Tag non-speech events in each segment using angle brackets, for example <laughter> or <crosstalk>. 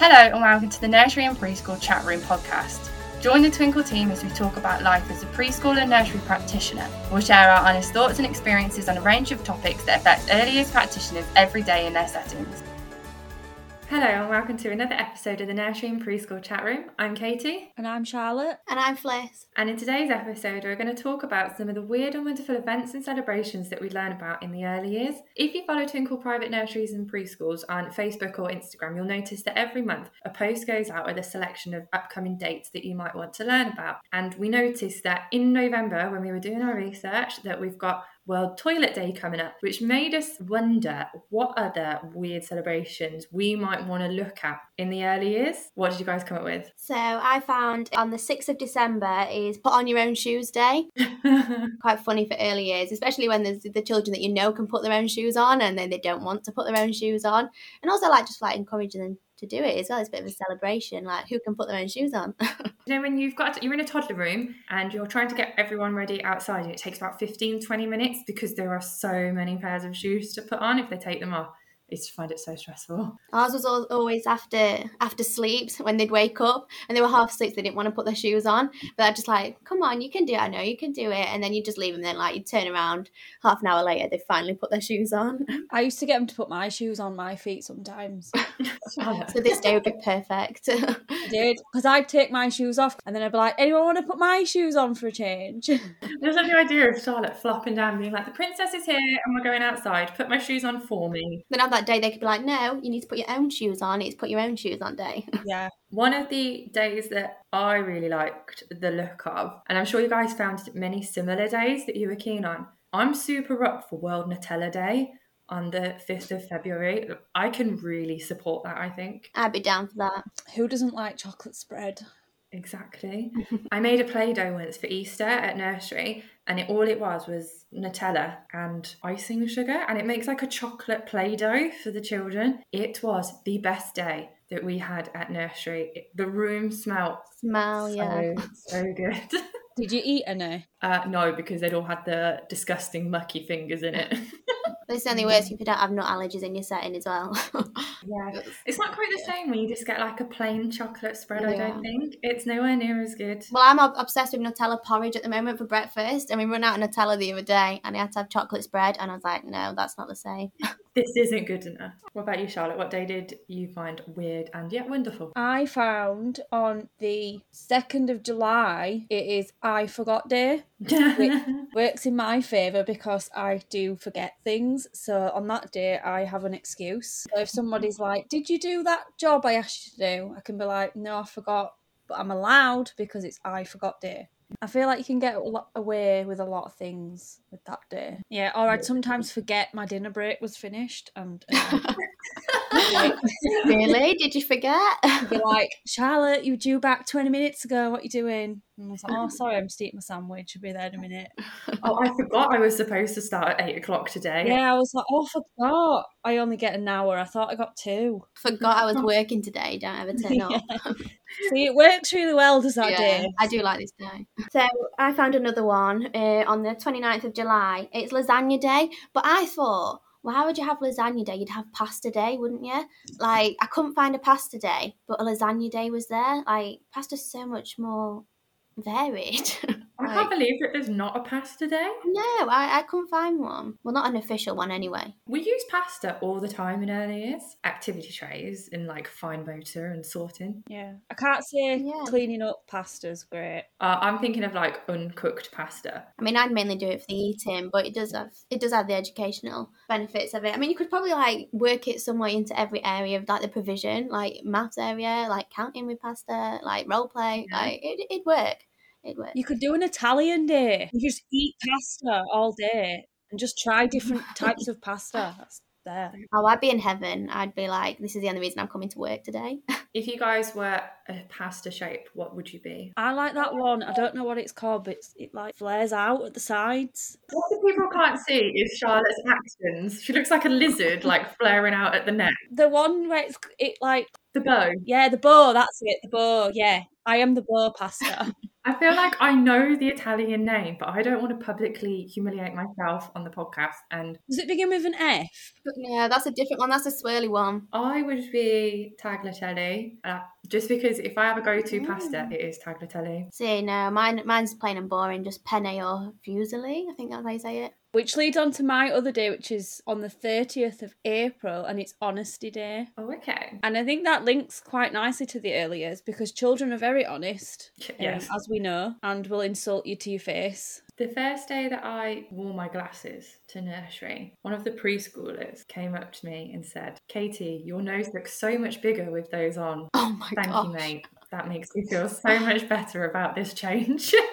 Hello and welcome to the Nursery and Preschool Chat Room podcast. Join the Twinkl team as we talk about life as a preschool and nursery practitioner. We'll share our honest thoughts and experiences on a range of topics that affect early years practitioners every day in their settings. Hello and welcome to another episode of the Nursery and Preschool Chat Room. I'm Katie. And I'm Charlotte. And I'm Fliss. And in today's episode, we're going to talk about some of the weird and wonderful events and celebrations that we learn about in the early years. If you follow Twinkl Private Nurseries and Preschools on Facebook or Instagram, you'll notice that every month a post goes out with a selection of upcoming dates that you might want to learn about. And we noticed that in November, when we were doing our research, that we've got World Toilet Day coming up, which made us wonder what other weird celebrations we might want to look at in the early years. What did you guys come up with? So I found on the 6th of December is Put On Your Own Shoes Day. <laughs> Quite funny for early years, especially when there's the children that you know can put their own shoes on and then they don't want to put their own shoes on. And also like just like encouraging them to do it as well. It's a bit of a celebration, like who can put their own shoes on. <laughs> you know, when you've got you're in a toddler room and you're trying to get everyone ready outside, and it takes about 15, 20 minutes because there are so many pairs of shoes to put on if they take them off. I used to find it so stressful. <laughs> Ours was always after after sleeps when they'd wake up and they were half asleep. So they didn't want to put their shoes on, but I'd just like, come on, you can do it. I know you can do it. And then you just leave them. Then like you turn around half an hour later, they finally put their shoes on. <laughs> I used to get them to put my shoes on my feet sometimes. <laughs> so this day would be perfect. I did because I'd take my shoes off and then I'd be like, anyone want to put my shoes on for a change? There's the idea of Charlotte flopping down, being like, the princess is here and we're going outside. Put my shoes on for me. Then on that day, they could be like, no, you need to put your own shoes on. It's put your own shoes on day. <laughs> Yeah. One of the days that I really liked the look of, and I'm sure you guys found many similar days that you were keen on. I'm super up for World Nutella Day on the 5th of February. I can really support that, I think. I'd be down for that. Who doesn't like chocolate spread? Exactly. <laughs> I made a Play Doh once for Easter at nursery, and it, all it was was Nutella and icing sugar, and it makes like a chocolate Play Doh for the children. It was the best day that we had at nursery. It, the room smelled smell, so, yeah, so good. <laughs> Did you eat any? Uh, no, because they'd all had the disgusting mucky fingers in it. <laughs> But it's only worse if mm-hmm. you don't have nut allergies in your setting as well. <laughs> yeah, it's not quite the same when you just get like a plain chocolate spread. Yeah. I don't think it's nowhere near as good. Well, I'm obsessed with Nutella porridge at the moment for breakfast, and we run out of Nutella the other day, and I had to have chocolate spread, and I was like, no, that's not the same. <laughs> this isn't good enough. What about you, Charlotte? What day did you find weird and yet wonderful? I found on the second of July it is I Forgot Day. <laughs> which works in my favour because I do forget things. So on that day, I have an excuse. So if somebody's like, Did you do that job I asked you to do? I can be like, No, I forgot. But I'm allowed because it's I forgot day. I feel like you can get away with a lot of things with that day. Yeah, or I'd sometimes forget my dinner break was finished and. <laughs> Um, <laughs> really? Did you forget? Be like, Charlotte, you were due back 20 minutes ago. What are you doing? And I was like, oh, sorry, I'm just eating my sandwich. I'll be there in a minute. oh, I forgot I was supposed to start at 8 o'clock today. Yeah, I was like, oh, I forgot. I only get an hour. I thought I got two. Forgot I was <laughs> working today. Don't ever turn up. See, it works really well, does that yeah, day? I do like this day. So I found another one uh, on the 29th of July. It's lasagna day, but I thought, how would you have lasagna day? You'd have pasta day, wouldn't you? Like, I couldn't find a pasta day, but a lasagna day was there. Like, pasta's so much more varied. <laughs> I can't believe that there's not a pasta day. No, I, I couldn't find one. Well, not an official one anyway. We use pasta all the time in early years. Activity trays and like fine motor and sorting. Yeah. I can't say yeah. cleaning up pasta's great. Uh, I'm thinking of like uncooked pasta. I mean, I'd mainly do it for the eating, but it does have it does have the educational benefits of it. I mean, you could probably like work it somewhere into every area of like the provision, like maths area, like counting with pasta, like role play. Yeah. Like it, it'd work it would. You could do an Italian day. You just eat pasta all day and just try different <laughs> types of pasta. That's there. Oh, I'd be in heaven. I'd be like, this is the only reason I'm coming to work today. <laughs> if you guys were uh, a pasta shape, what would you be? I like that one. I don't know what it's called, but it like flares out at the sides. What the people can't see is Charlotte's actions. She looks like a lizard, like flaring out at the neck. The one where it's it like the bow. Yeah, the bow. That's it. The bow. Yeah, I am the bow pasta. <laughs> <laughs> I feel like I know the Italian name, but I don't want to publicly humiliate myself on the podcast. And does it begin with an F? Yeah, that's a different one. That's a swirly one. I would be tagliatelle Tagliatelle. Uh, just because if I have a go-to pasta, Mm. it is tagliatelle. See, no, mine mine's plain and boring, just penne or fusilli. I think that's how you say it. Which leads on to my other day, which is on the 30th of April, and it's Honesty Day. Oh, okay. And I think that links quite nicely to the early years because children are very honest, um, Yes. as we know, and will insult you to your face. The first day that I wore my glasses to nursery, one of the preschoolers came up to me and said, Katie, your nose looks so much bigger with those on. Oh my god. Thank gosh. you, mate. That makes me feel so much better about this change. <laughs>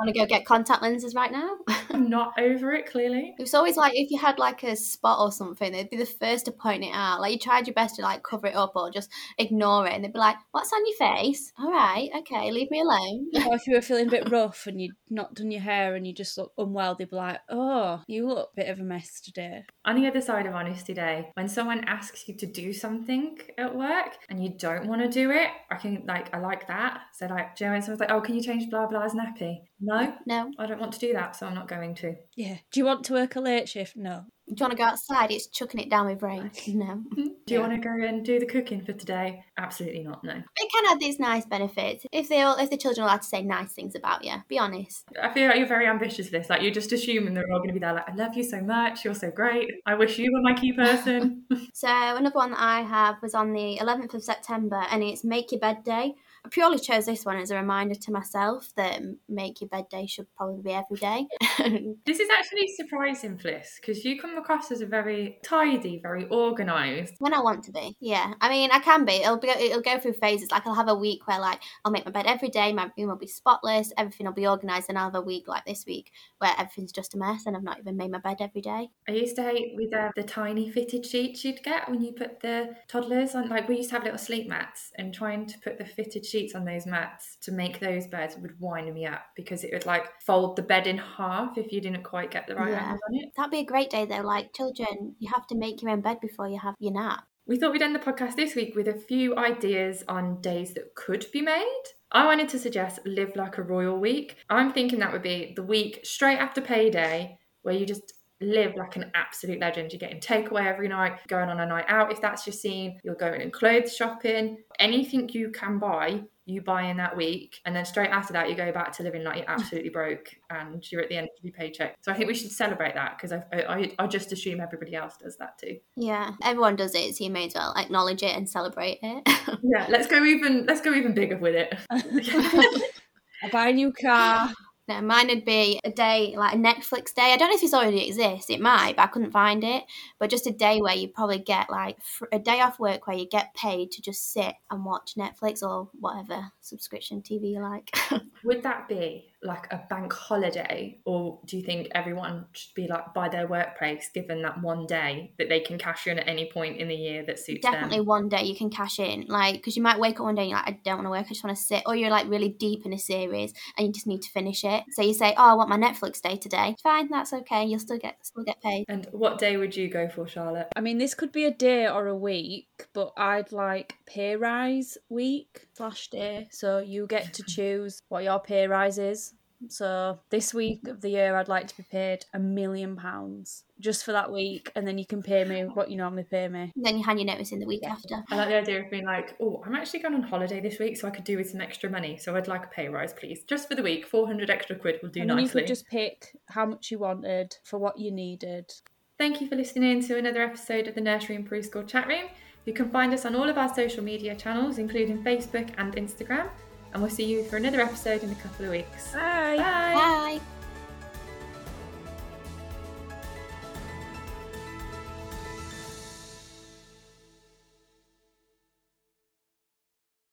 Want to go get contact lenses right now? <laughs> I'm not over it, clearly. It's always like if you had like a spot or something, they'd be the first to point it out. Like you tried your best to like cover it up or just ignore it, and they'd be like, "What's on your face? All right, okay, leave me alone." or if you were <laughs> feeling a bit rough and you'd not done your hair and you just look unwell, they'd be like, oh, you look a bit of a mess today. On the other side of honesty day, when someone asks you to do something at work and you don't want to do it, I can like I like that. So like, do you know when someone's like, "Oh, can you change blah blah's nappy?" No, No. No, I don't want to do that, so I'm not going to. Yeah. Do you want to work a late shift? No. Do you want to go outside? It's chucking it down with rain. No. <laughs> Do you Yeah. want to go and do the cooking for today? Absolutely not. No. It can have these nice benefits if they all, if the children are allowed to say nice things about you. Be honest. I feel like you're very ambitious for this. Like you're just assuming they're all going to be there. Like, I love you so much. You're so great. I wish you were my key person. <laughs> So another one that I have was on the 11th of September, and it's Make Your Bed Day. I purely chose this one as a reminder to myself that Make Your Bed Day should probably be every day. <laughs> this is actually surprising, Fliss, because you come across as a very tidy, very organised. when I want to be, yeah. I mean, I can be. It'll be. It'll go through phases. Like I'll have a week where like I'll make my bed every day. My room will be spotless. Everything will be organised. And I'll have a week like this week where everything's just a mess, and I've not even made my bed every day. I used to hate with uh, the tiny fitted sheets you'd get when you put the toddlers on. Like we used to have little sleep mats, and trying to put the fitted sheets on those mats to make those beds would wind me up because it would like fold the bed in half if you didn't quite get the right Yeah. angle on it. That'd be a great day though. Like children, you have to make your own bed before you have your nap. We thought we'd end the podcast this week with a few ideas on days that could be made. I wanted to suggest live like a royal week. I'm thinking that would be the week straight after payday where you just live like an absolute legend. You're getting takeaway every night, going on a night out if that's your scene, you're going in clothes shopping, anything you can buy, you buy in that week. And then straight after that, you go back to living like you're absolutely broke and you're at the end of your paycheck. So I think we should celebrate that because I, I, I just assume everybody else does that too. Yeah, everyone does it, so you may as well acknowledge it and celebrate it. Yeah, let's go even let's go even bigger with it. <laughs> <laughs> I buy a new car. Mine would be a day like a Netflix day. I don't know if this already exists. It might, but I couldn't find it. But just a day where you probably get like a day off work where you get paid to just sit and watch Netflix or whatever subscription TV you like. <laughs> Would that be like a bank holiday, or do you think everyone should be like by their workplace given that one day that they can cash in at any point in the year that suits Definitely them? one day you can cash in, like because you might wake up one day and you're like, I don't want to work, I just want to sit, or you're like really deep in a series and you just need to finish it. So you say, Oh, I want my Netflix day today. Fine, that's okay. You'll still get still get paid. And what day would you go for, Charlotte? I mean, this could be a day or a week, but I'd like pay rise week slash day. So you get to <laughs> choose what your pay rise is. So this week of the year, I'd like to be paid a million pounds just for that week, and then you can pay me what you normally pay me. Then you hand your notice in the week Yeah. after. I like the idea of being like, oh, I'm actually going on holiday this week, so I could do with some extra money. So I'd like a pay rise, please, just for the week. Four hundred extra quid will do and then you could just pick how much you wanted for what you needed. Thank you for listening to another episode of the Nursery and Preschool Chat Room. You can find us on all of our social media channels, including Facebook and Instagram. And we'll see you for another episode in a couple of weeks. Bye. Bye. Bye.